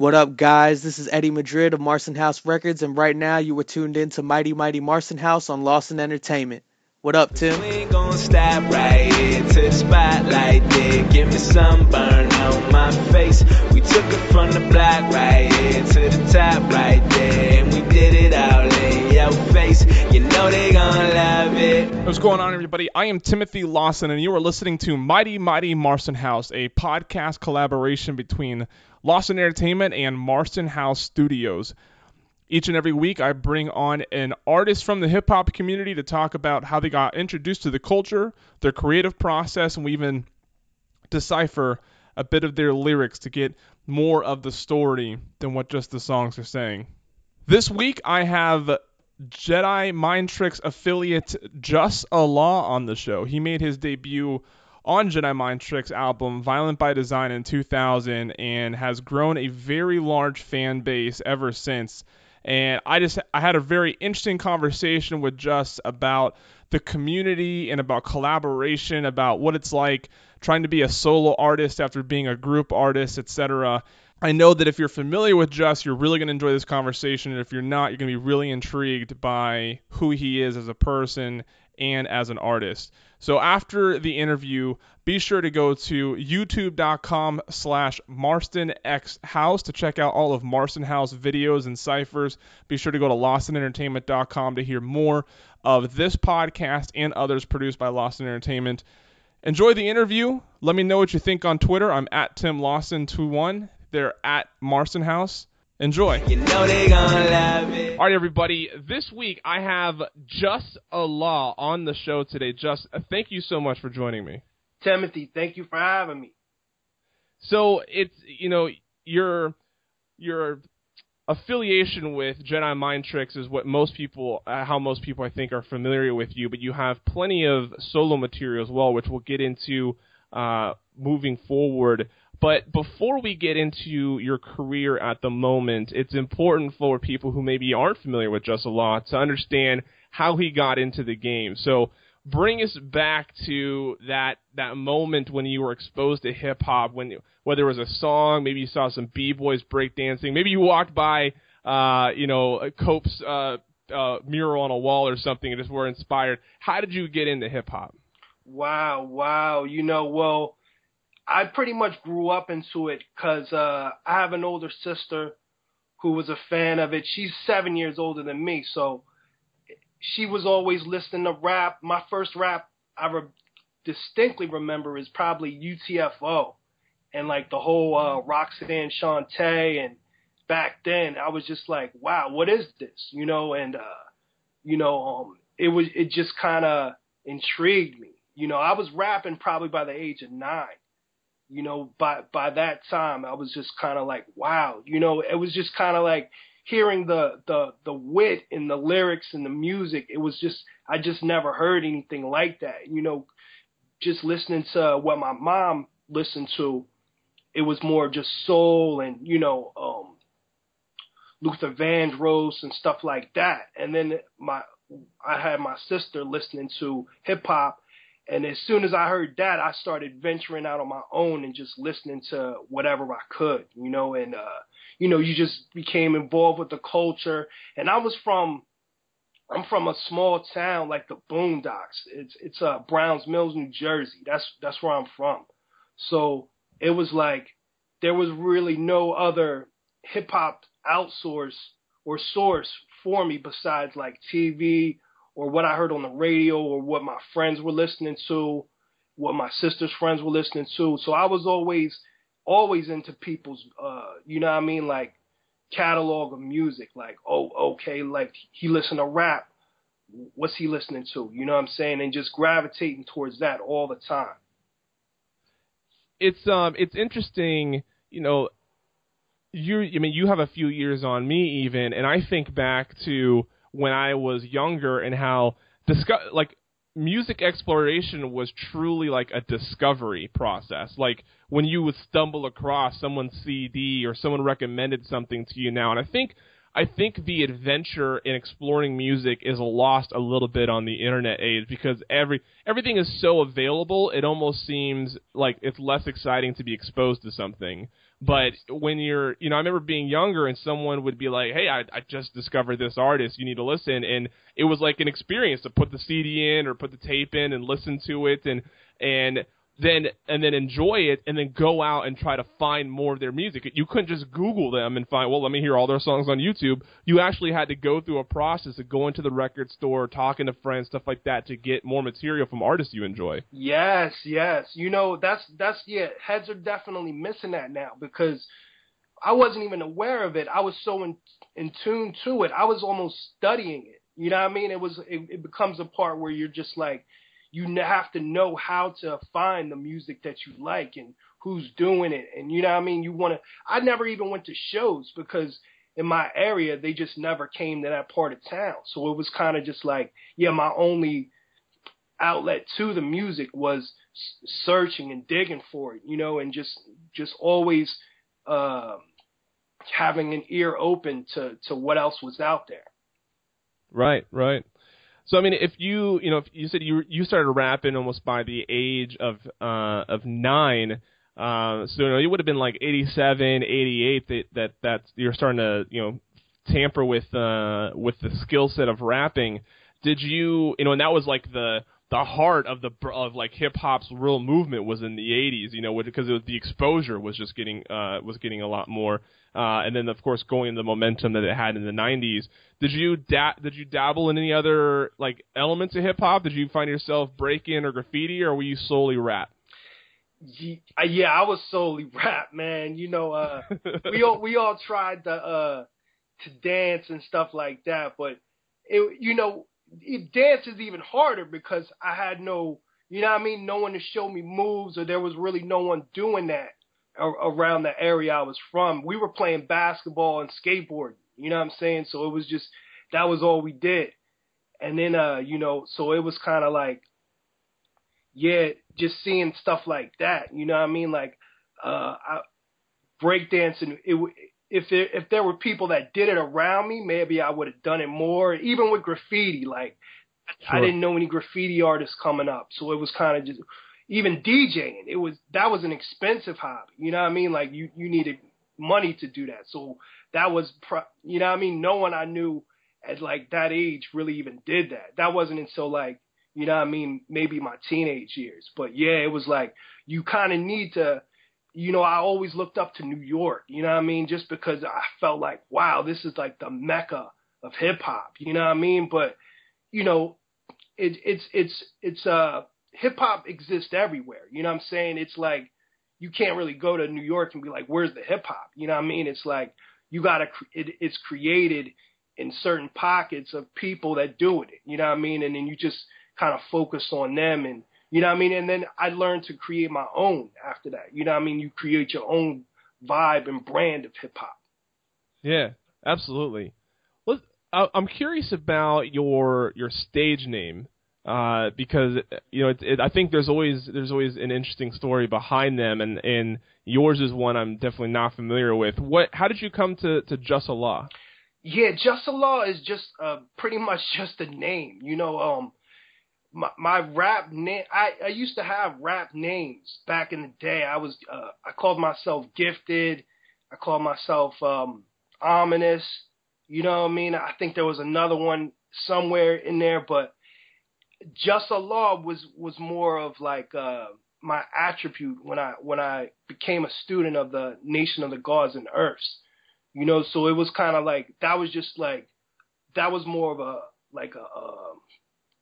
What up, guys? This is Eddie Madrid of Marson House Records, and right now you were tuned in to Mighty Mighty Marson House on Lawson Entertainment. What up, Tim? We ain't gonna stop right here to the spotlight there. Give me sunburn on my face. We took it from the block right here to the top right there. And we did it all in your face. You know they gonna love it. What's going on, everybody? I am Timothy Lawson, and you are listening to Mighty Mighty Marson House, a podcast collaboration between Lawson Entertainment and Marston House Studios. Each and every week, I bring on an artist from the hip hop community to talk about how they got introduced to the culture, their creative process, and we even decipher a bit of their lyrics to get more of the story than what just the songs are saying. This week, I have Jedi Mind Tricks affiliate Jus Allah on the show. He made his debut on Jedi Mind Tricks album Violent by Design in 2000 and has grown a very large fan base ever since. And I just I had a very interesting conversation with Jus about the community and about collaboration, about what it's like trying to be a solo artist after being a group artist, etc. I know that if you're familiar with Jus, you're really going to enjoy this conversation. And if you're not, you're going to be really intrigued by who he is as a person and as an artist. So after the interview, be sure to go to youtube.com slash marstonxhouse to check out all of Marson House videos and ciphers. Be sure to go to lawsonentertainment.com to hear more of this podcast and others produced by Lawson Entertainment. Enjoy the interview. Let me know what you think on Twitter. I'm at Tim Lawson21. They're at Marson House. Enjoy. You know they gonna love it. All right, everybody. This week I have Jus Allah on the show today. Jus, uh, thank you so much for joining me. Timothy, thank you for having me. So it's you know your your affiliation with Jedi Mind Tricks is what most people, uh, how most people I think are familiar with you. But you have plenty of solo material as well, which we'll get into uh, moving forward. But before we get into your career at the moment, it's important for people who maybe aren't familiar with Jus Allah to understand how he got into the game. So bring us back to that that moment when you were exposed to hip hop, when whether it was a song, maybe you saw some b boys breakdancing, maybe you walked by, uh, you know, Cope's uh, uh, mural on a wall or something, and just were inspired. How did you get into hip hop? Wow, wow. You know, well, I pretty much grew up into it because uh, I have an older sister who was a fan of it. She's seven years older than me, so she was always listening to rap. My first rap I re- distinctly remember is probably UTFO and like the whole uh, Roxanne Shante. And back then, I was just like, wow, what is this? You know, and uh, you know, um, it was it just kind of intrigued me. You know, I was rapping probably by the age of nine you know, by by that time I was just kind of like, wow, you know, it was just kind of like hearing the the the wit in the lyrics and the music. It was just I just never heard anything like that. You know, just listening to what my mom listened to, it was more just soul and you know, um Luther Vandross and stuff like that. And then my I had my sister listening to hip hop and as soon as I heard that, I started venturing out on my own and just listening to whatever I could, you know, and, uh, you know, you just became involved with the culture. And I was from, I'm from a small town like the Boondocks. It's, it's, uh, Browns Mills, New Jersey. That's, that's where I'm from. So it was like, there was really no other hip hop outsource or source for me besides like TV or what I heard on the radio or what my friends were listening to, what my sister's friends were listening to. So I was always always into people's uh you know what I mean? Like catalog of music. Like oh okay like he listened to rap. What's he listening to? You know what I'm saying? And just gravitating towards that all the time. It's um it's interesting, you know, you I mean you have a few years on me even and I think back to when I was younger and how discuss like music exploration was truly like a discovery process. Like when you would stumble across someone's CD or someone recommended something to you now. And I think I think the adventure in exploring music is lost a little bit on the internet age because every everything is so available. It almost seems like it's less exciting to be exposed to something. But when you're, you know, I remember being younger and someone would be like, "Hey, I, I just discovered this artist. You need to listen," and it was like an experience to put the CD in or put the tape in and listen to it, and and then and then enjoy it and then go out and try to find more of their music. You couldn't just Google them and find, well, let me hear all their songs on YouTube. You actually had to go through a process of going to the record store, talking to friends, stuff like that to get more material from artists you enjoy. Yes, yes. You know, that's that's yeah, heads are definitely missing that now because I wasn't even aware of it. I was so in in tune to it. I was almost studying it. You know what I mean? It was it, it becomes a part where you're just like you have to know how to find the music that you like and who's doing it. And you know what I mean? You want to, I never even went to shows because in my area, they just never came to that part of town. So it was kind of just like, yeah, my only outlet to the music was searching and digging for it, you know, and just, just always, uh, having an ear open to, to what else was out there. Right, right. So I mean, if you you know, if you said you you started rapping almost by the age of uh, of nine, uh, so you know you would have been like 87, 88 that that that you're starting to you know tamper with uh, with the skill set of rapping. Did you you know, and that was like the the heart of the of like hip hop's real movement was in the 80s, you know, because the exposure was just getting uh was getting a lot more. Uh and then of course going the momentum that it had in the 90s. Did you da- did you dabble in any other like elements of hip hop? Did you find yourself breaking or graffiti or were you solely rap? Yeah, I was solely rap, man. You know, uh we all we all tried to uh to dance and stuff like that, but it you know, it, dance is even harder because I had no, you know what I mean, no one to show me moves, or there was really no one doing that around the area I was from. We were playing basketball and skateboarding, you know what I'm saying? So it was just that was all we did. And then uh, you know, so it was kind of like yeah, just seeing stuff like that, you know what I mean? Like uh I breakdancing it if there, if there were people that did it around me, maybe I would have done it more. Even with graffiti, like sure. I didn't know any graffiti artists coming up, so it was kind of just even DJing. It was that was an expensive hobby. You know what I mean? Like you you needed money to do that, so that was pro- you know what I mean. No one I knew at like that age really even did that. That wasn't until like you know what I mean maybe my teenage years. But yeah, it was like you kind of need to you know, I always looked up to New York, you know what I mean? Just because I felt like, wow, this is like the mecca of hip hop, you know what I mean? But, you know, it, it's, it's, it's, uh, hip hop exists everywhere, you know what I'm saying? It's like, you can't really go to New York and be like, where's the hip hop? You know what I mean? It's like, you gotta, it, it's created in certain pockets of people that do it, you know what I mean? And then you just kind of focus on them and, you know what I mean? And then I learned to create my own after that. You know what I mean? You create your own vibe and brand of hip hop. Yeah, absolutely. Well, I'm curious about your your stage name uh, because you know it, it, I think there's always there's always an interesting story behind them, and and yours is one I'm definitely not familiar with. What? How did you come to to Jus Allah? Yeah, Jus Allah is just uh, pretty much just a name. You know, um, my, my rap name. I, I used to have rap names back in the day. I was uh, I called myself gifted. I called myself um, ominous. You know what I mean? I think there was another one somewhere in there, but Jus Allah was was more of like uh, my attribute when I when I became a student of the Nation of the Gods and Earths. You know, so it was kind of like that was just like that was more of a like a, a um,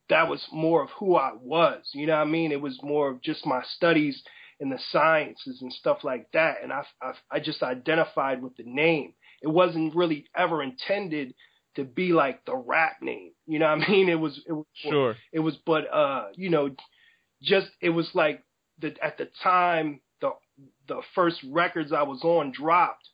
that was more of who I was. You know what I mean? It was more of just my studies in the sciences and stuff like that. And I, I, I just identified with the name. It wasn't really ever intended to be like the rap name. You know what I mean? It was, it was, sure. It was, but, uh, you know, just, it was like the, at the time, the, the first records I was on dropped.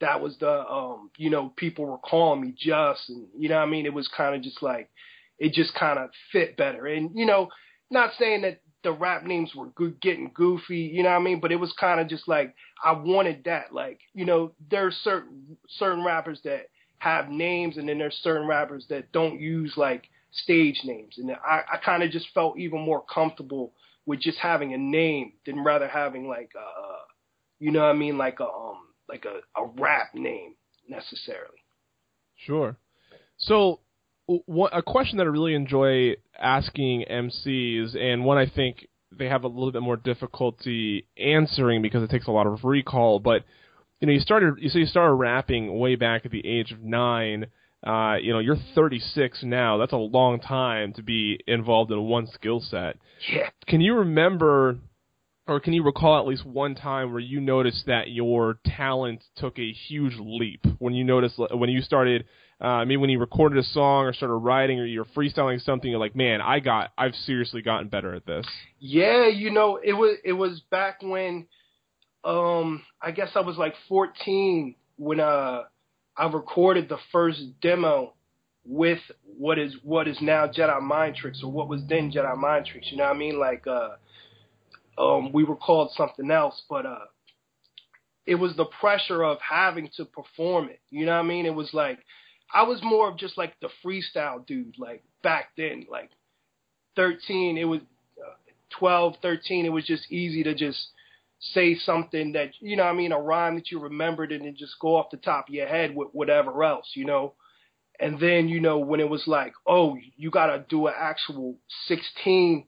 That was the, um, you know, people were calling me just, and you know what I mean? It was kind of just like, it just kind of fit better. And you know, not saying that the rap names were good, getting goofy, you know what I mean? But it was kind of just like I wanted that. Like you know, there's certain certain rappers that have names, and then there's certain rappers that don't use like stage names, and I, I kind of just felt even more comfortable with just having a name than rather having like uh You know what I mean? Like a um like a, a rap name necessarily. Sure. So what, a question that I really enjoy asking MCs, and one I think they have a little bit more difficulty answering because it takes a lot of recall. But you know, you started you say you started rapping way back at the age of nine. Uh, you know, you're 36 now. That's a long time to be involved in one skill set. Yeah. Can you remember, or can you recall at least one time where you noticed that your talent took a huge leap when you noticed when you started? Uh, I mean, when you recorded a song or started writing or you're freestyling something, you're like, man, I got, I've seriously gotten better at this. Yeah, you know, it was it was back when, um, I guess I was like 14 when uh I recorded the first demo with what is what is now Jedi Mind Tricks or what was then Jedi Mind Tricks. You know what I mean? Like uh um we were called something else, but uh it was the pressure of having to perform it. You know what I mean? It was like I was more of just like the freestyle dude like back then like 13 it was uh, 12 13 it was just easy to just say something that you know I mean a rhyme that you remembered and then just go off the top of your head with whatever else you know? And then you know when it was like oh you got to do an actual 16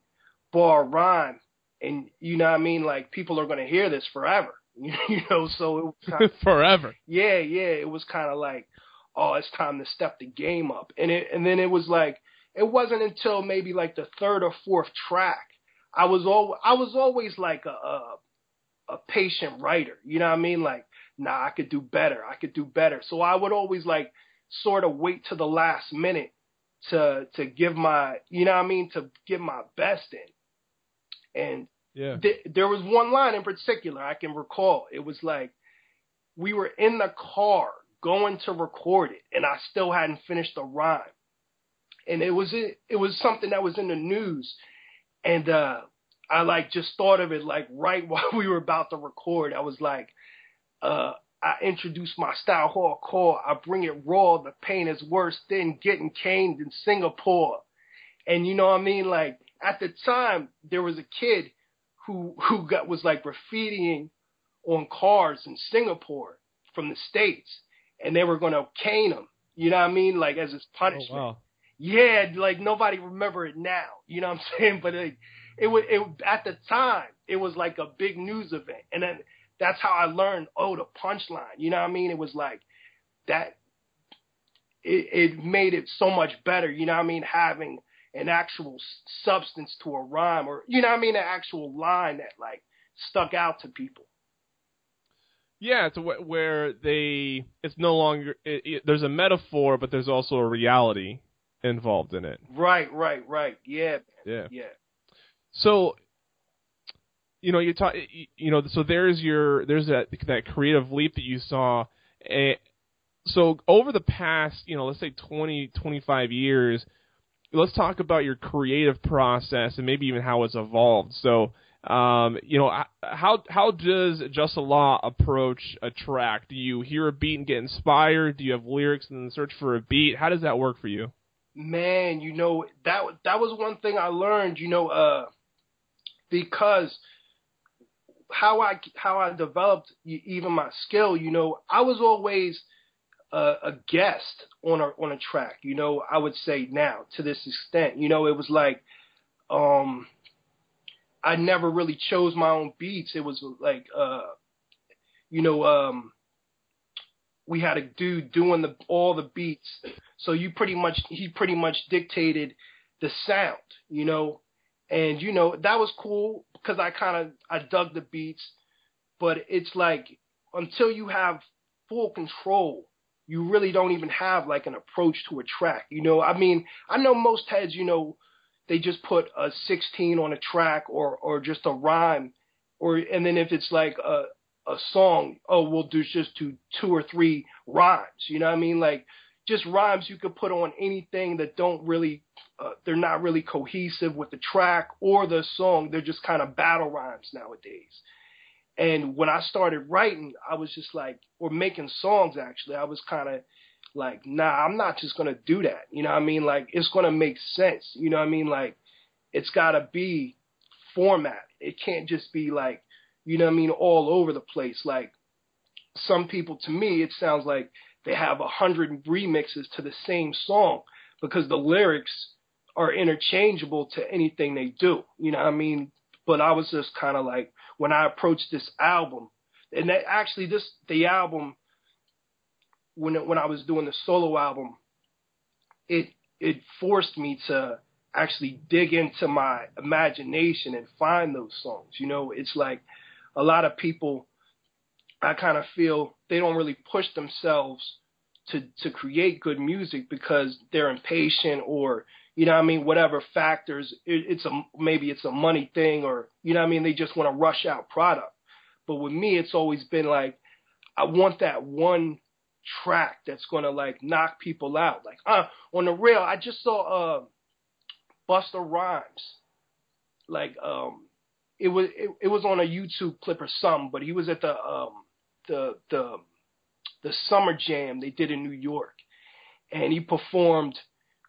bar rhyme and you know I mean like people are going to hear this forever you know? So it was kinda, forever. Yeah yeah it was kind of like oh it's time to step the game up. And it and then it was like it wasn't until maybe like the third or fourth track I was all I was always like a, a a patient writer. You know what I mean? Like, nah, I could do better. I could do better. So I would always like sort of wait to the last minute to to give my, you know what I mean, to give my best in. And yeah. th- there was one line in particular I can recall. It was like we were in the car going to record it, and I still hadn't finished the rhyme. And it was it, it was something that was in the news, and uh I like just thought of it like right while we were about to record. I was like, uh, I introduced my style hardcore. I bring it raw. The pain is worse than getting caned in Singapore. And you know what I mean? Like at the time, there was a kid who who got was like graffitiing on cars in Singapore from the states, and they were gonna cane him. You know what I mean? Like as his punishment. Oh, wow. Yeah, like nobody remember it now. You know what I'm saying? But like, it was it at the time it was like a big news event, and then that's how I learned. Oh, the punchline. You know what I mean? It was like that. It, it made it so much better. You know what I mean? Having an actual substance to a rhyme, or you know what I mean, an actual line that like stuck out to people. Yeah, it's a, where they it's no longer it, it, there's a metaphor, but there's also a reality involved in it. Right, right, right. Yeah, yeah, yeah. So, you know, you talk, you know, so there's your there's that that creative leap that you saw. So over the past, you know, let's say 20, 25 years, let's talk about your creative process and maybe even how it's evolved. So, um, you know, how how does Jus Allah approach a track? Do you hear a beat and get inspired? Do you have lyrics and then search for a beat? How does that work for you? Man, you know that that was one thing I learned. You know, uh, because how I how I developed even my skill, you know, I was always a, a guest on a on a track. You know, I would say now to this extent, you know, it was like um I never really chose my own beats. It was like uh you know, um we had a dude doing the all the beats. So you pretty much he pretty much dictated the sound, you know, and you know that was cool because I kind of I dug the beats, but it's like until you have full control, you really don't even have like an approach to a track. You know, I mean, I know most heads, you know, they just put a 16 on a track or or just a rhyme, or and then if it's like a a song, oh, we'll do just do two or three rhymes. You know what I mean? Like just rhymes you could put on anything that don't really uh, they're not really cohesive with the track or the song. They're just kind of battle rhymes nowadays. And when I started writing, I was just like, or making songs actually, I was kind of like, nah, I'm not just gonna do that. You know what I mean? Like it's gonna make sense. You know what I mean? Like it's gotta be format. It can't just be like, you know what I mean, all over the place. Like some people, to me, it sounds like they have a hundred remixes to the same song because the lyrics are interchangeable to anything they do. You know what I mean? But I was just kind of like, when I approached this album, and that actually this the album when it, when I was doing the solo album, it it forced me to actually dig into my imagination and find those songs. You know, it's like a lot of people I kind of feel they don't really push themselves to to create good music because they're impatient or you know what I mean whatever factors it, it's a maybe it's a money thing or you know what I mean they just want to rush out product. But with me it's always been like I want that one track that's going to like knock people out. Like uh on the real I just saw uh Busta Rhymes. Like um it was it, it was on a YouTube clip or something but he was at the um the the the summer jam they did in New York, and he performed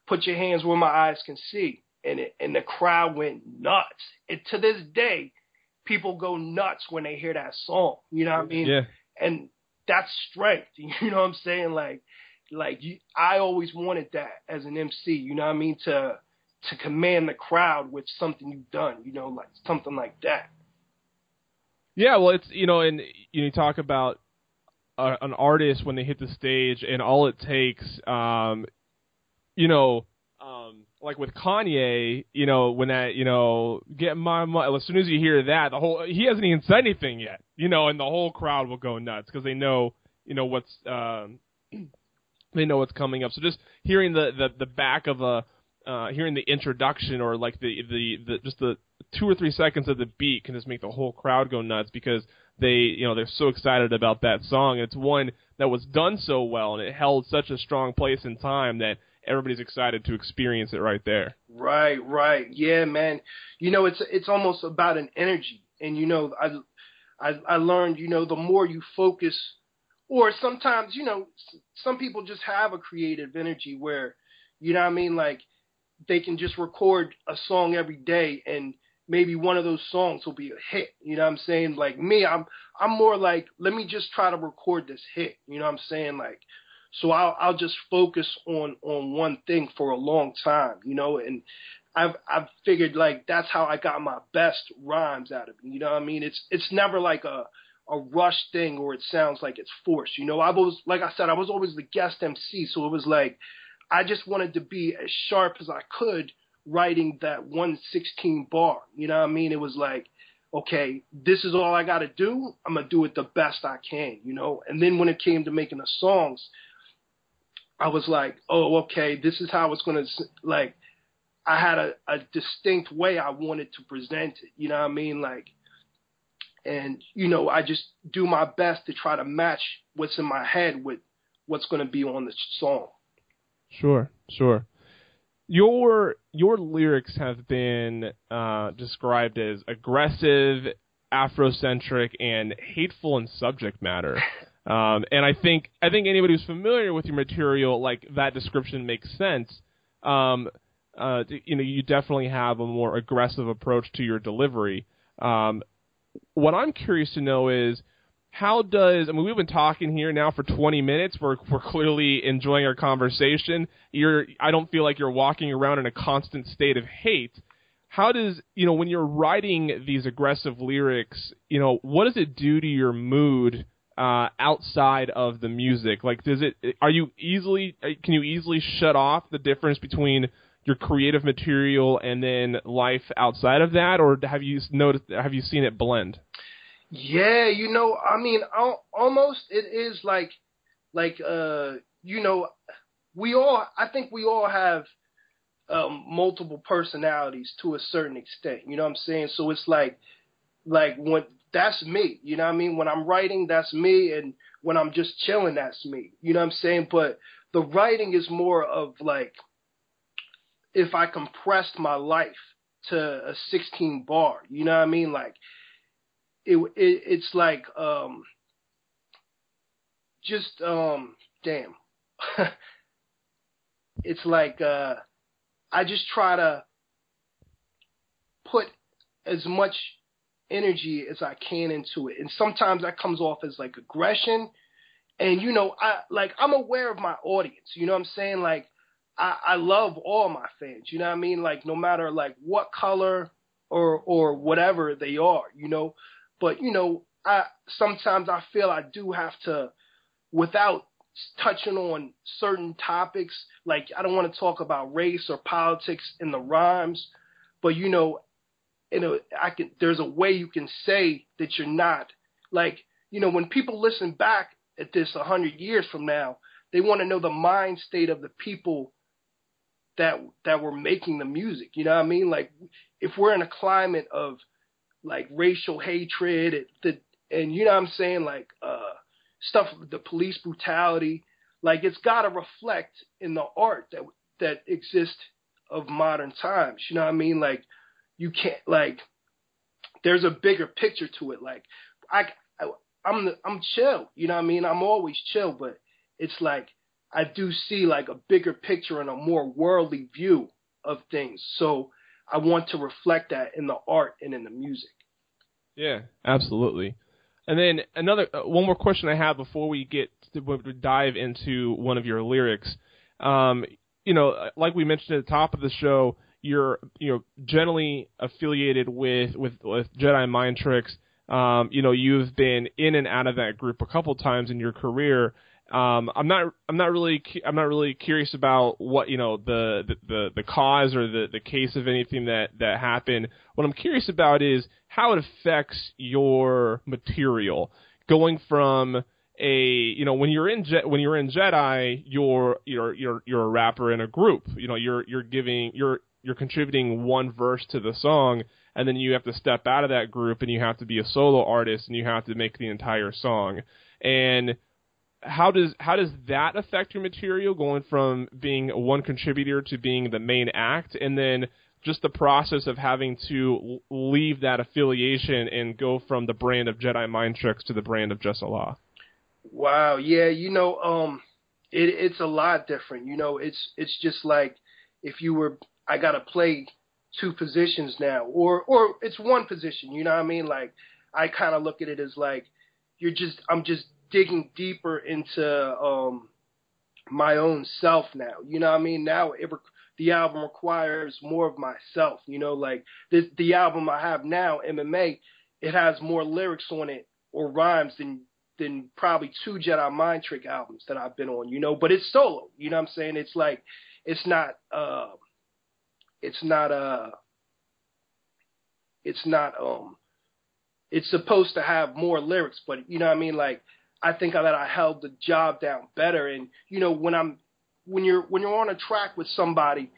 "Put Your Hands Where My Eyes Can See," and it, and the crowd went nuts. And to this day, people go nuts when they hear that song. You know what I mean? Yeah. And that's strength. You know what I'm saying? Like, like you, I always wanted that as an MC. You know what I mean? To to command the crowd with something you've done. You know, like something like that. Yeah, well, it's you know, and you, talk about a, an artist when they hit the stage, and all it takes, um, you know, um, like with Kanye, you know, when that, you know, get my money. As soon as you hear that, the whole he hasn't even said anything yet, you know, and the whole crowd will go nuts because they know, you know, what's um, they know what's coming up. So just hearing the the, the back of a uh, hearing the introduction or like the, the the just the two or three seconds of the beat can just make the whole crowd go nuts because they you know they're so excited about that song. It's one that was done so well and it held such a strong place in time that everybody's excited to experience it right there. Right, right, yeah, man. You know, it's it's almost about an energy, and you know, I I, I learned, you know, the more you focus, or sometimes, you know, some people just have a creative energy where, you know, I mean, like they can just record a song every day and maybe one of those songs will be a hit. You know what I'm saying? Like me, I'm I'm more like let me just try to record this hit. You know what I'm saying? Like so I'll I'll just focus on on one thing for a long time, you know, and I've I've figured like that's how I got my best rhymes out of it. You know what I mean? It's it's never like a a rush thing or it sounds like it's forced. You know, I was like I said, I was always the guest MC, so it was like I just wanted to be as sharp as I could writing that 116 bar. You know what I mean? It was like, okay, this is all I got to do. I'm going to do it the best I can, you know? And then when it came to making the songs, I was like, oh, okay, this is how it's going to, like, I had a, a distinct way I wanted to present it. You know what I mean? Like, and, you know, I just do my best to try to match what's in my head with what's going to be on the song. Sure, sure. Your your lyrics have been uh, described as aggressive, Afrocentric, and hateful in subject matter. Um, and I think I think anybody who's familiar with your material, like that description makes sense. Um, uh, you know, you definitely have a more aggressive approach to your delivery. Um, what I'm curious to know is how does I mean we've been talking here now for 20 minutes. We're we're clearly enjoying our conversation. You're I don't feel like you're walking around in a constant state of hate. How does you know when you're writing these aggressive lyrics? You know what does it do to your mood uh, outside of the music? Like does it? Are you easily can you easily shut off the difference between your creative material and then life outside of that, or have you noticed? Have you seen it blend? Yeah, you know, I mean, almost it is like, like, uh, you know, we all, I think we all have um, multiple personalities to a certain extent. You know what I'm saying? So it's like, like when that's me. You know what I mean? When I'm writing, that's me, and when I'm just chilling, that's me. You know what I'm saying? But the writing is more of like, if I compressed my life to a 16 bar. You know what I mean? Like it, it it's like um just um damn it's like uh I just try to put as much energy as I can into it. And sometimes that comes off as like aggression. And you know, I like I'm aware of my audience. You know what I'm saying? Like I, I love all my fans. You know what I mean? Like no matter like what color or or whatever they are, you know. But you know, I sometimes I feel I do have to without touching on certain topics, like I don't want to talk about race or politics in the rhymes, but you know, you know, I can there's a way you can say that you're not like, you know, when people listen back at this a hundred years from now, they want to know the mind state of the people that that were making the music. You know what I mean? Like if we're in a climate of like racial hatred and the and you know what I'm saying, like uh stuff the police brutality, like it's gotta reflect in the art that that exists of modern times. You know what I mean? Like you can't like there's a bigger picture to it. Like I, I I'm the, I'm chill. You know what I mean? I'm always chill, but it's like I do see like a bigger picture and a more worldly view of things. So I want to reflect that in the art and in the music. Yeah, absolutely. And then another uh, one more question I have before we get to, dive into one of your lyrics. Um, you know, like we mentioned at the top of the show, you're you know generally affiliated with with, with Jedi Mind Tricks. Um, you know, you've been in and out of that group a couple times in your career. Um, I'm not I'm not really I'm not really curious about what you know the the the, cause or the, the case of anything that that happened. What I'm curious about is how it affects your material. Going from a you know when you're in Je- when you're in Jedi you're you're you're you're a rapper in a group. You know you're you're giving you're you're contributing one verse to the song and then you have to step out of that group and you have to be a solo artist and you have to make the entire song. And how does how does that affect your material going from being one contributor to being the main act and then just the process of having to leave that affiliation and go from the brand of Jedi Mind Tricks to the brand of Jus Allah? Wow, yeah, you know, um, it, it's a lot different. You know, it's it's just like if you were, I gotta play two positions now, or or it's one position. You know what I mean? Like I kind of look at it as like you're just, I'm just digging deeper into um my own self now. You know what I mean? Now it the album requires more of myself. You know, like the the album I have now, MMA, it has more lyrics on it or rhymes than than probably two Jedi Mind Trick albums that I've been on. You know, but it's solo. You know what I'm saying? It's like it's not uh it's not uh it's not um it's supposed to have more lyrics, but you know what I mean? Like I think that I held the job down better. And you know, when I'm when you're when you're on a track with somebody,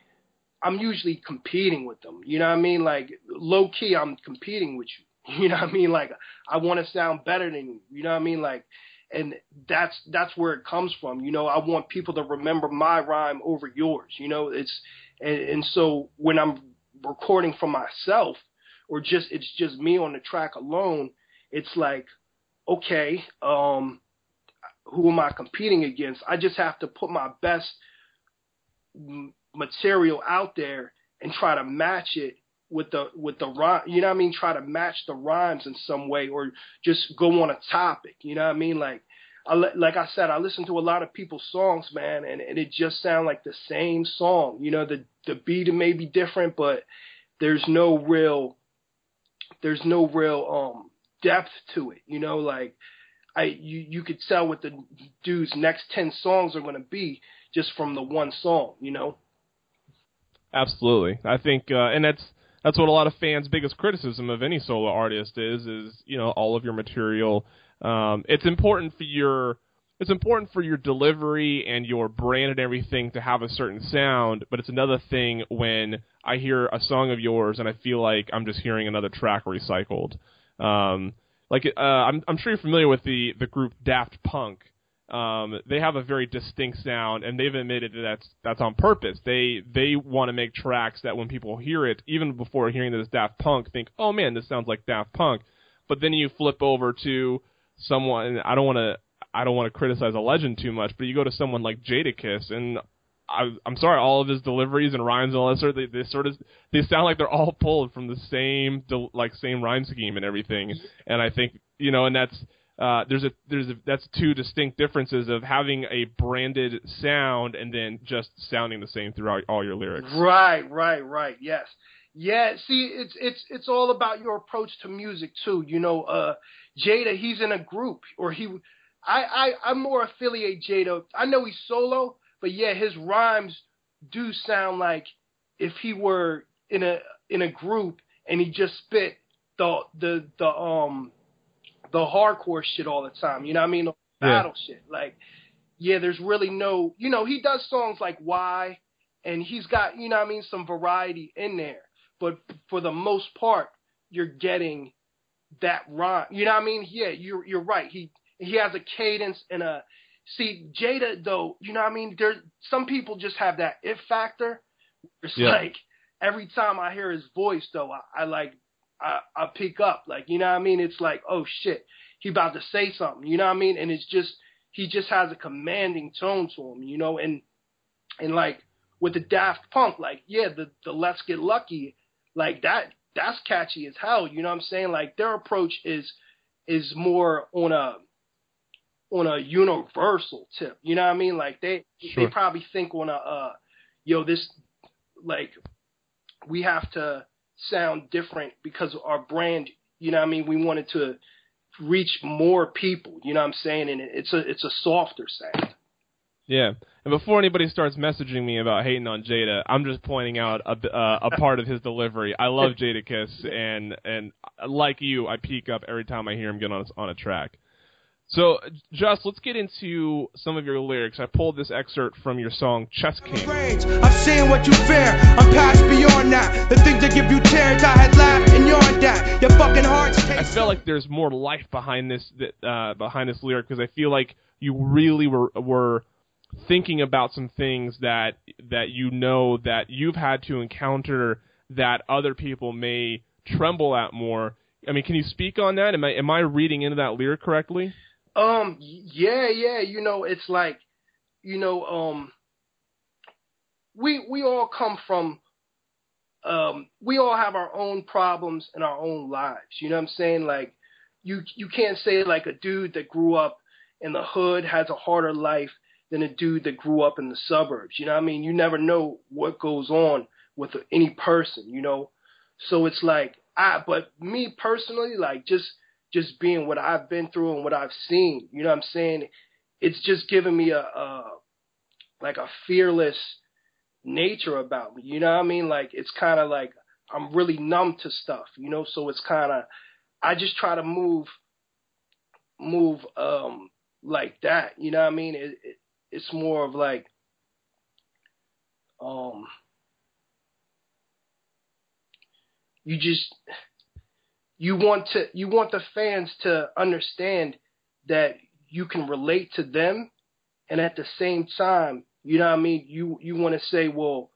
I'm usually competing with them. You know what I mean? Like low key, I'm competing with you. You know what I mean? Like I want to sound better than you. You know what I mean? Like, and that's that's where it comes from. You know, I want people to remember my rhyme over yours. You know, it's and, and so when I'm recording for myself, or just it's just me on the track alone, it's like okay, um, who am I competing against? I just have to put my best material out there and try to match it with the with the rhyme. You know what I mean? Try to match the rhymes in some way, or just go on a topic. You know what I mean? Like. I, like I said, I listen to a lot of people's songs, man, and, and it just sounds like the same song. You know, the the beat may be different, but there's no real there's no real um depth to it. You know, like I you you could tell what the dude's next ten songs are going to be just from the one song. You know. Absolutely, I think, uh, and that's that's what a lot of fans' biggest criticism of any solo artist is. Is you know all of your material. Um, it's important for your it's important for your delivery and your brand and everything to have a certain sound, but it's another thing when I hear a song of yours and I feel like I'm just hearing another track recycled. Um, like uh, I'm I'm sure you're familiar with the the group Daft Punk. Um, they have a very distinct sound, and they've admitted that that's that's on purpose. They they want to make tracks that when people hear it, even before hearing this Daft Punk, think, oh man, this sounds like Daft Punk. But then you flip over to someone. I don't want to I don't want to criticize a legend too much, but you go to someone like Jadakiss, and I, I'm sorry, all of his deliveries and rhymes and all that sort of they, they sort of they sound like they're all pulled from the same like same rhyme scheme and everything. And I think you know, and that's uh, there's a there's a, that's two distinct differences of having a branded sound and then just sounding the same throughout all your lyrics. Right, right, right. Yes. Yeah, see, it's it's it's all about your approach to music too. You know, uh, Jada, he's in a group, or he, I, I, I more affiliate Jada. I know he's solo, but yeah, his rhymes do sound like if he were in a in a group and he just spit the the the um the hardcore shit all the time. You know what I mean? The battle yeah. shit. Like, yeah, there's really no. You know, he does songs like Why, and he's got you know what I mean some variety in there. But for the most part, you're getting that rhyme. You know what I mean? Yeah, you're you're right. He he has a cadence and a see Jada though. You know what I mean? There's some people just have that if factor. It's yeah. like every time I hear his voice though, I, I like I, I pick up. Like you know what I mean? It's like oh shit, he about to say something. You know what I mean? And it's just he just has a commanding tone to him. You know, and and like with the Daft Punk, like yeah, the the Let's Get Lucky, like that that's catchy as hell. You know what I'm saying? Like their approach is is more on a on a universal tip. You know what I mean? Like they sure. they probably think on a uh yo this like we have to sound different because our brand, you know what I mean? We wanted to reach more people, you know what I'm saying? And it's a it's a softer sound. Yeah, and before anybody starts messaging me about hating on Jada, I'm just pointing out a, uh, a part of his delivery. I love Jada Jadakiss, and and like you, I peak up every time I hear him get on on a track. So, Jus, let's get into some of your lyrics. I pulled this excerpt from your song Chess King. I've seen what you fear. I'm past beyond that. The things that give you tears, I had laughed and yawned at. Your fucking heart's I feel like there's more life behind this uh, behind this lyric because I feel like you really were were thinking about some things that that you know that you've had to encounter that other people may tremble at more. I mean, can you speak on that? Am I am I reading into that lyric correctly? Um, yeah, yeah. You know, it's like, you know, um, we we all come from, um, we all have our own problems in our own lives. You know what I'm saying? Like, you you can't say like a dude that grew up in the hood has a harder life than a dude that grew up in the suburbs. You know what I mean? You never know what goes on with any person. You know, so it's like I. But me personally, like just just being what I've been through and what I've seen. You know what I'm saying? It's just given me a, a like a fearless nature about me. You know what I mean? Like it's kind of like I'm really numb to stuff, you know, so it's kind of I just try to move move um like that, you know what I mean? It, it, it's more of like um you just you want to you want the fans to understand that you can relate to them. And at the same time you know what i mean? You you want to say well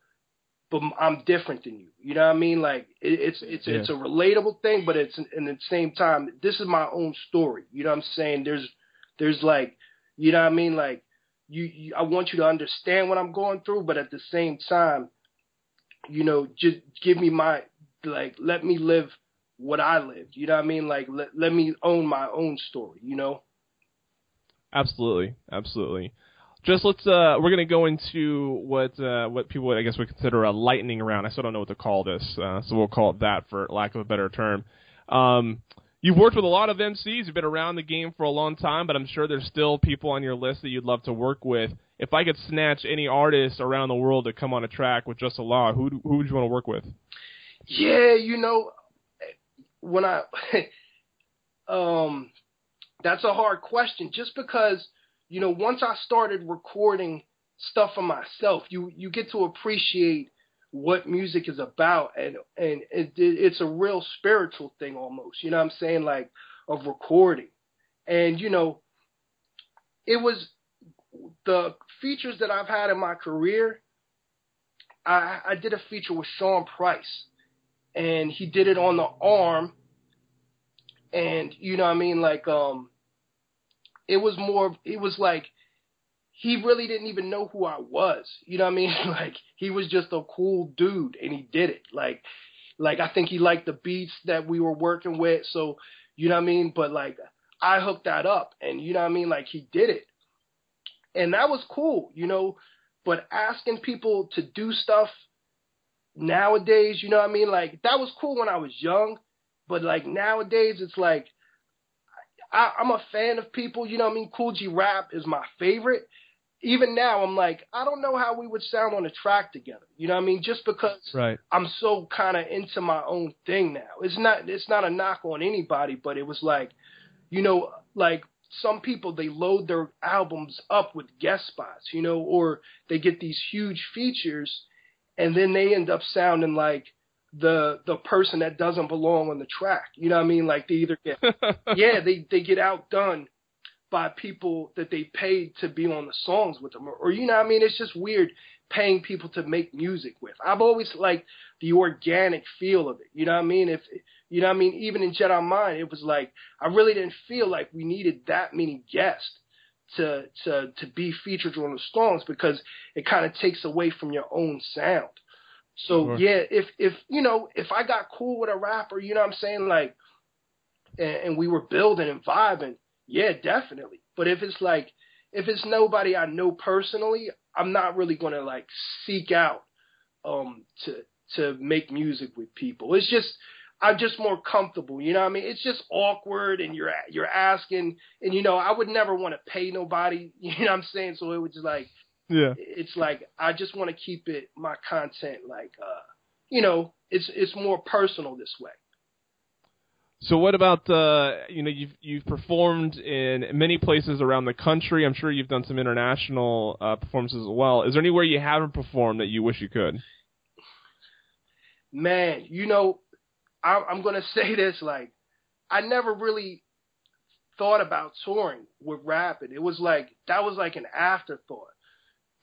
but i'm different than you. You know what i mean? Like it, it's it's yeah. it's a relatable thing but it's in the same time this is my own story. You know what i'm saying? There's there's like you know what i mean? Like you, you i want you to understand what i'm going through but at the same time you know just give me my like let me live what I lived. You know what I mean? Like let let me own my own story. You know. Absolutely, absolutely. Just let's uh, we're gonna go into what uh, what people would, I guess would consider a lightning round. I still don't know what to call this, uh, so we'll call it that for lack of a better term. Um, you've worked with a lot of MCs. You've been around the game for a long time, but I'm sure there's still people on your list that you'd love to work with. If I could snatch any artist around the world to come on a track with Jus Allah, who who would you want to work with? Yeah, you know, when I um that's a hard question just because you know once I started recording stuff for myself you you get to appreciate what music is about and and it, it's a real spiritual thing almost you know what I'm saying like of recording. And you know it was the features that I've had in my career I I did a feature with Sean Price and he did it on the arm and you know what I mean like um it was more it was like he really didn't even know who I was. You know what I mean? Like he was just a cool dude and he did it. Like like I think he liked the beats that we were working with. So, you know what I mean? But like I hooked that up and you know what I mean? Like he did it. And that was cool, you know, but asking people to do stuff nowadays, you know what I mean? Like that was cool when I was young, but like nowadays it's like I, I'm a fan of people, you know what I mean? Kool G Rap is my favorite. Even now I'm like, I don't know how we would sound on a track together. You know what I mean? Just because Right. I'm so kind of into my own thing now. It's not it's not a knock on anybody, but it was like, you know, like some people they load their albums up with guest spots, you know, or they get these huge features and then they end up sounding like the the person that doesn't belong on the track. You know what I mean? Like they either get yeah, they they get outdone by people that they paid to be on the songs with them, or, or you know what I mean? It's just weird paying people to make music with. I've always liked the organic feel of it. You know what I mean? If you know what I mean, even in Jedi Mind, it was like I really didn't feel like we needed that many guests to to to be featured on the songs because it kind of takes away from your own sound. So Sure. yeah, if if you know if I got cool with a rapper, you know what I'm saying, like, and, and we were building and vibing, yeah, definitely. But if it's like if it's nobody I know personally, I'm not really gonna like seek out um to to make music with people. It's just I'm just more comfortable, you know what I mean? It's just awkward and you're you're asking and you know, I would never want to pay nobody, you know what I'm saying? So it was just like yeah. it's like I just want to keep it my content like uh you know, it's it's more personal this way. So what about uh you know you've you've performed in many places around the country. I'm sure you've done some international uh, performances as well. Is there anywhere you haven't performed that you wish you could? man, you know, I, I'm gonna say this like I never really thought about touring with rapping. It was like that was like an afterthought.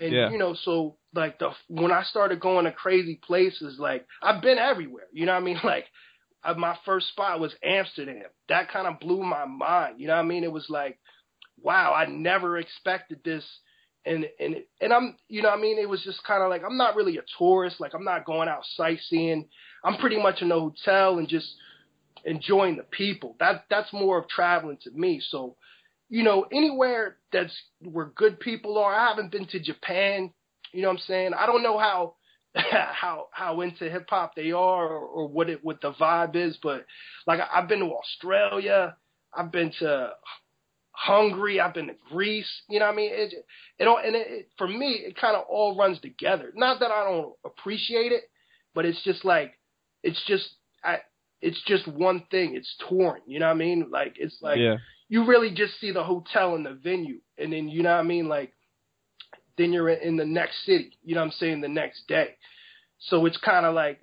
And Yeah. you know, so like the when I started going to crazy places, like I've been everywhere. You know what I mean? Like uh, my first spot was Amsterdam. That kind of blew my mind. You know what I mean? It was like, wow, I never expected this. And and and I'm you know what I mean it was just kind of like I'm not really a tourist like I'm not going out sightseeing I'm pretty much in a hotel and just enjoying the people that that's more of traveling to me so you know anywhere that's where good people are I haven't been to Japan you know what I'm saying I don't know how how how into hip hop they are or, or what it what the vibe is but like I've been to Australia I've been to Hungary. I've been to Greece. You know what I mean? It, it all, and it, it, for me, it kind of all runs together. Not that I don't appreciate it, but it's just like, it's just, I, it's just one thing. It's touring. You know what I mean? Like, it's like, yeah. you really just see the hotel and the venue. And then, you know what I mean? Like, then you're in the next city, you know what I'm saying, the next day. So it's kind of like,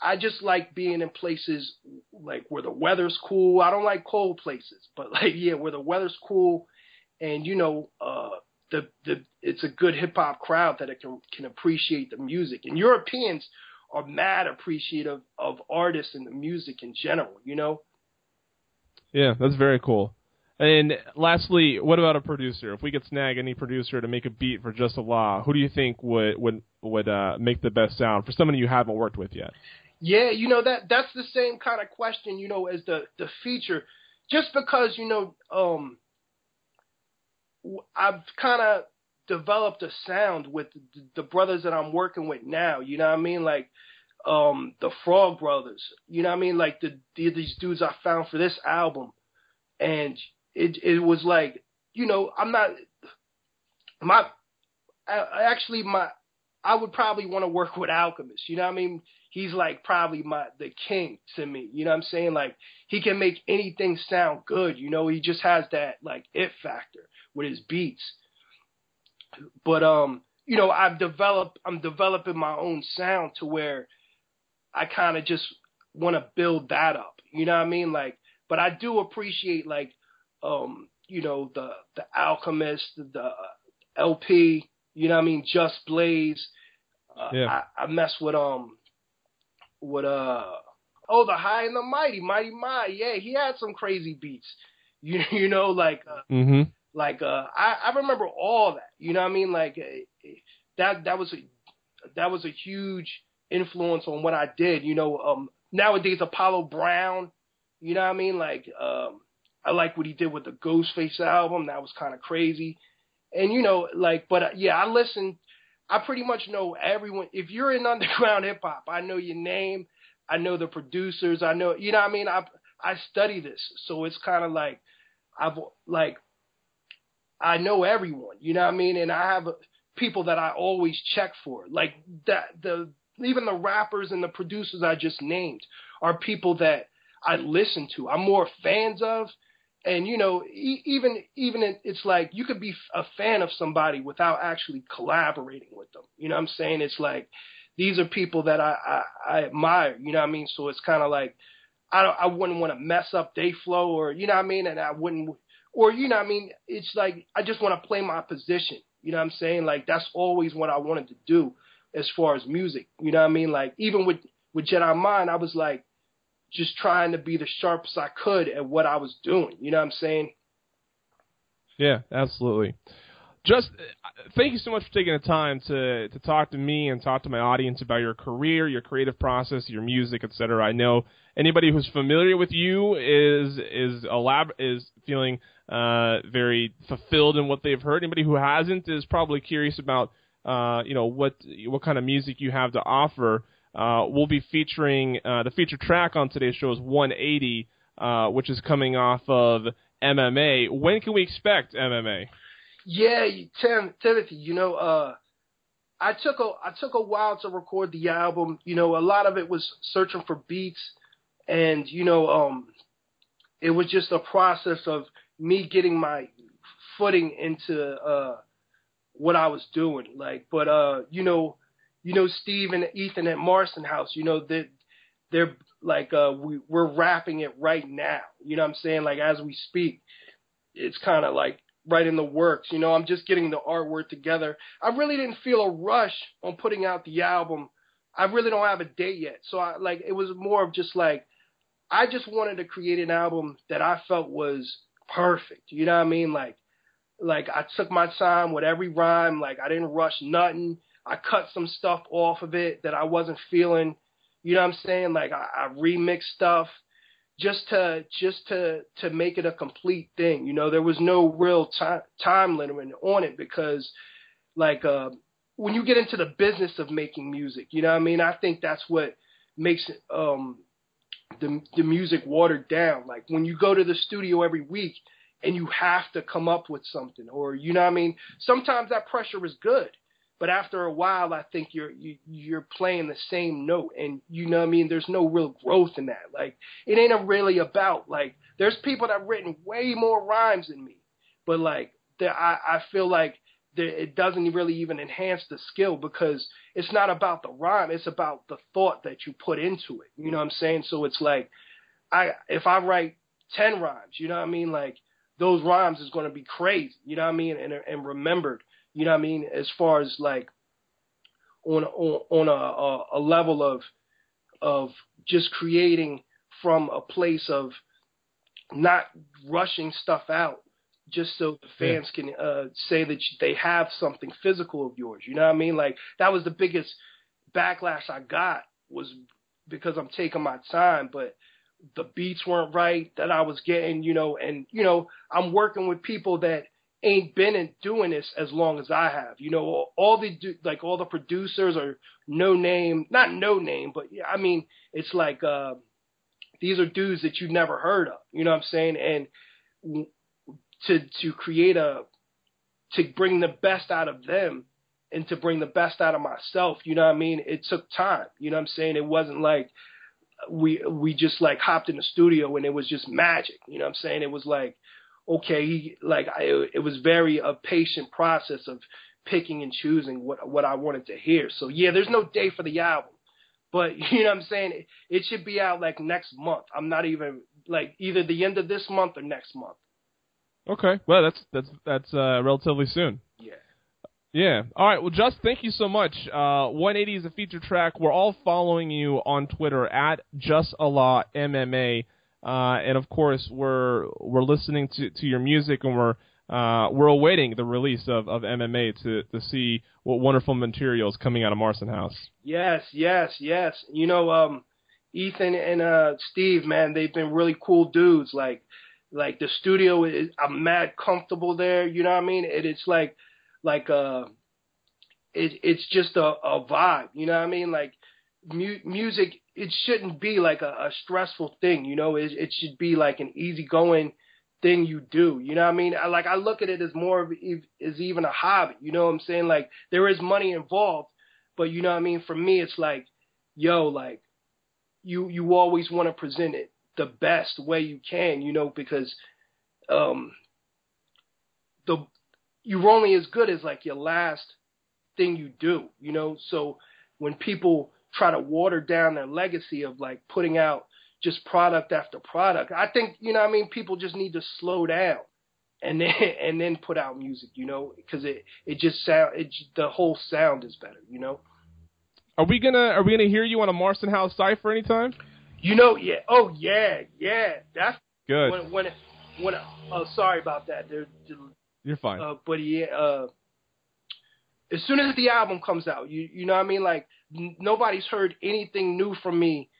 I just like being in places like where the weather's cool. I don't like cold places, but like yeah, where the weather's cool, and you know, uh, the the it's a good hip hop crowd that it can can appreciate the music. And Europeans are mad appreciative of artists and the music in general. You know, Yeah, that's very cool. And lastly, what about a producer? If we could snag any producer to make a beat for Jus Allah, who do you think would would would uh, make the best sound for someone you haven't worked with yet? Yeah, you know that that's the same kind of question, you know, as the the feature. Just because you know, um, I've kind of developed a sound with the, the brothers that I'm working with now. You know what I mean? Like, um, the Frog Brothers. You know what I mean? Like the, the these dudes I found for this album, and it it was like, you know, I'm not my I, actually my I would probably want to work with Alchemist. You know what I mean? He's like probably my the king to me. You know what I'm saying? Like he can make anything sound good. You know, he just has that like it factor with his beats. But um, you know, I've developed I'm developing my own sound to where I kind of just want to build that up. You know what I mean? Like, but I do appreciate like um, you know, the the Alchemist, the El-P, you know what I mean, Just Blaze. Uh, Yeah. I, I mess with um with uh oh the High and the Mighty, Mighty Mi. Yeah, he had some crazy beats. You you know like uh, Mm-hmm. Like uh, I I remember all that. You know what I mean? Like uh, that that was a that was a huge influence on what I did. You know, um, nowadays Apollo Brown. You know what I mean? Like um, I like what he did with the Ghostface album. That was kind of crazy. And you know, like, but uh, yeah, I listen. I pretty much know everyone. If you're in underground hip hop, I know your name. I know the producers. I know, you know what I mean? I I study this. So it's kind of like I've like I know everyone, you know what I mean? And I have people that I always check for. Like that the even the rappers and the producers I just named are people that I listen to. I'm more fans of and you know e- even even it's like you could be a fan of somebody without actually collaborating with them you know what i'm saying it's like these are people that i i, I admire you know what i mean so it's kind of like i don't i wouldn't want to mess up day flow or you know what i mean and i wouldn't or you know i mean it's like i just want to play my position you know what i'm saying like that's always what i wanted to do as far as music you know what i mean like even with with jedi mind i was like just trying to be the sharpest I could at what I was doing. You know what I'm saying? Yeah, absolutely. Jus thank you so much for taking the time to to talk to me and talk to my audience about your career, your creative process, your music, etc. I know anybody who's familiar with you is is elab- is feeling uh, very fulfilled in what they've heard. Anybody who hasn't is probably curious about uh, you know what what kind of music you have to offer. Uh, we'll be featuring uh, the featured track on today's show is 180, uh, which is coming off of MMA. When can we expect MMA? Yeah, Tim, Timothy, you know, uh, I took a I took a while to record the album. You know, a lot of it was searching for beats, and you know, um, it was just a process of me getting my footing into uh, what I was doing. Like, but uh, you know, you know, Steve and Ethan at Marston House, you know, they're, they're like, uh, we, we're wrapping it right now. You know what I'm saying? Like, as we speak, it's kind of like right in the works. You know, I'm just getting the artwork together. I really didn't feel a rush on putting out the album. I really don't have a date yet. So I like, it was more of just like, I just wanted to create an album that I felt was perfect. You know what I mean? Like, like I took my time with every rhyme. Like I didn't rush nothing. I cut some stuff off of it that I wasn't feeling. You know what I'm saying? Like I, I remixed stuff just to just to to make it a complete thing. You know, there was no real time time limit on it because like uh when you get into the business of making music, you know what I mean? I think that's what makes um the the music watered down. Like when you go to the studio every week and you have to come up with something or you know what I mean? Sometimes that pressure is good. But after a while, I think you're you, you're playing the same note, and you know what I mean. There's no real growth in that. Like it ain't really about like there's people that've written way more rhymes than me, but like there, I I feel like it doesn't really even enhance the skill because it's not about the rhyme. It's about the thought that you put into it. You know what I'm saying? So it's like I if I write ten rhymes, you know what I mean, like those rhymes is going to be crazy. You know what I mean, and and remembered you know what I mean? As far as like on on, on a, a level of of just creating from a place of not rushing stuff out just so the fans yeah. can uh, say that they have something physical of yours. You know what I mean? Like that was the biggest backlash I got was because I'm taking my time, but the beats weren't right that I was getting, you know, and you know, I'm working with people that ain't been in doing this as long as I have. You know, all the like all the producers are no name, not no name, but I mean, it's like uh, these are dudes that you never heard of. You know what I'm saying? And to to create a to bring the best out of them and to bring the best out of myself, you know what I mean? It took time. You know what I'm saying? It wasn't like we we just like hopped in the studio and it was just magic. You know what I'm saying? It was like okay, like I, it was very a patient process of picking and choosing what what I wanted to hear. So yeah, there's no day for the album, but you know what I'm saying. It, it should be out like next month. I'm not even like either the end of this month or next month. Okay, well that's that's that's uh, relatively soon. Yeah. Yeah. All right. Well, Jus, thank you so much. Uh, 180 is a feature track. We're all following you on Twitter at Jus Allah MMA. Uh, and of course, we're we're listening to, to your music and we're uh, we're awaiting the release of, of MMA to, to see what wonderful material is coming out of Marston House. Yes, yes, yes. You know, um, Ethan and uh, Steve, man, they've been really cool dudes. Like, like the studio is, I'm mad comfortable there. You know what I mean? It, it's like, like, uh, it, it's just a, a vibe. You know what I mean? Like, mu- music, it shouldn't be like a, a stressful thing. You know, it, it should be like an easygoing thing you do. You know what I mean? I, like I look at it as more of is even a hobby. You know what I'm saying? Like there is money involved, but you know what I mean? For me, it's like, yo, like you you always want to present it the best way you can. You know because um the you're only as good as like your last thing you do. You know so when people try to water down their legacy of like putting out just product after product. I think you know I mean people just need to slow down and then and then put out music, you know, because it it just sound it the whole sound is better, you know. Are we gonna Are we gonna hear you on a Marston House cipher anytime? You know, yeah. Oh yeah, yeah. That's good. When when when oh sorry about that. There, You're fine. Uh, but yeah, uh, as soon as the album comes out, you you know what I mean. Like n- nobody's heard anything new from me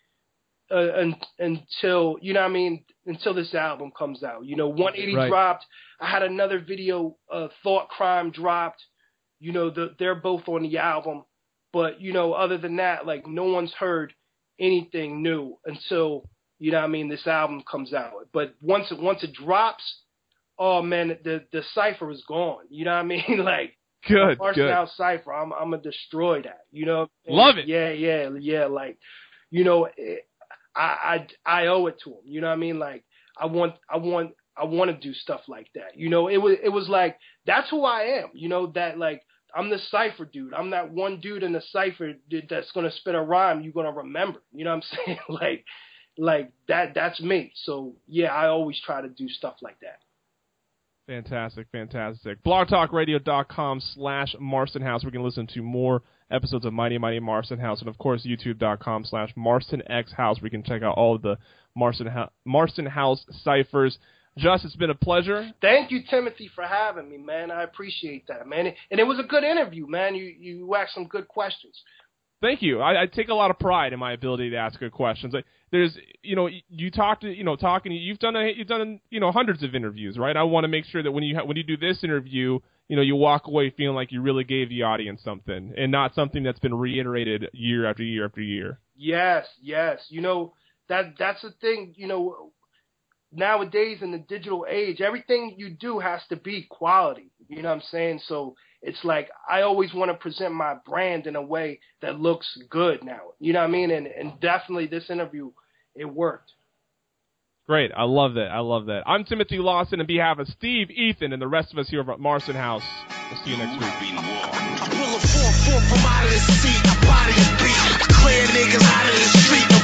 uh, un, until you know what I mean until this album comes out. You know, 180 right. dropped. I had another video, uh, Thought Crime dropped. You know, the, they're both on the album, but you know, other than that, like no one's heard anything new until you know what I mean this album comes out. But once it once it drops, oh man, the the cipher is gone. You know what I mean? like good, good. House cipher, I'm I'm gonna destroy that. You know? Love it. Yeah, yeah, yeah. Like, you know, it, I, I I owe it to him. You know what I mean? Like I want I want I want to do stuff like that. You know, it was it was like that's who I am. You know that like I'm the cipher dude. I'm that one dude in the cipher that's gonna spit a rhyme you're gonna remember. You know what I'm saying? like like that that's me. So yeah, I always try to do stuff like that. Fantastic, fantastic. BlogTalkRadio.com slash Marston House. We can listen to more episodes of Mighty Mighty Marston House, and of course YouTube.com slash Marston X House. We can check out all of the Marston Ho- House ciphers. Jus, it's been a pleasure. Thank you, Timothy, for having me, man. I appreciate that, man. And it was a good interview, man. You you asked some good questions. Thank you. I, I take a lot of pride in my ability to ask good questions. Like, there's, you know, you talked, you know, talking. You've done, a, you've done, you know, hundreds of interviews, right? I want to make sure that when you ha- when you do this interview, you know, you walk away feeling like you really gave the audience something, and not something that's been reiterated year after year after year. Yes, yes. You know that that's the thing. You know, nowadays in the digital age, everything you do has to be quality. You know what I'm saying? So it's like I always want to present my brand in a way that looks good now. You know what I mean? And and definitely this interview, it worked. Great. I love that. I love that. I'm Timothy Lawson on behalf of Steve, Ethan, and the rest of us here at Marston House. We'll see you next week.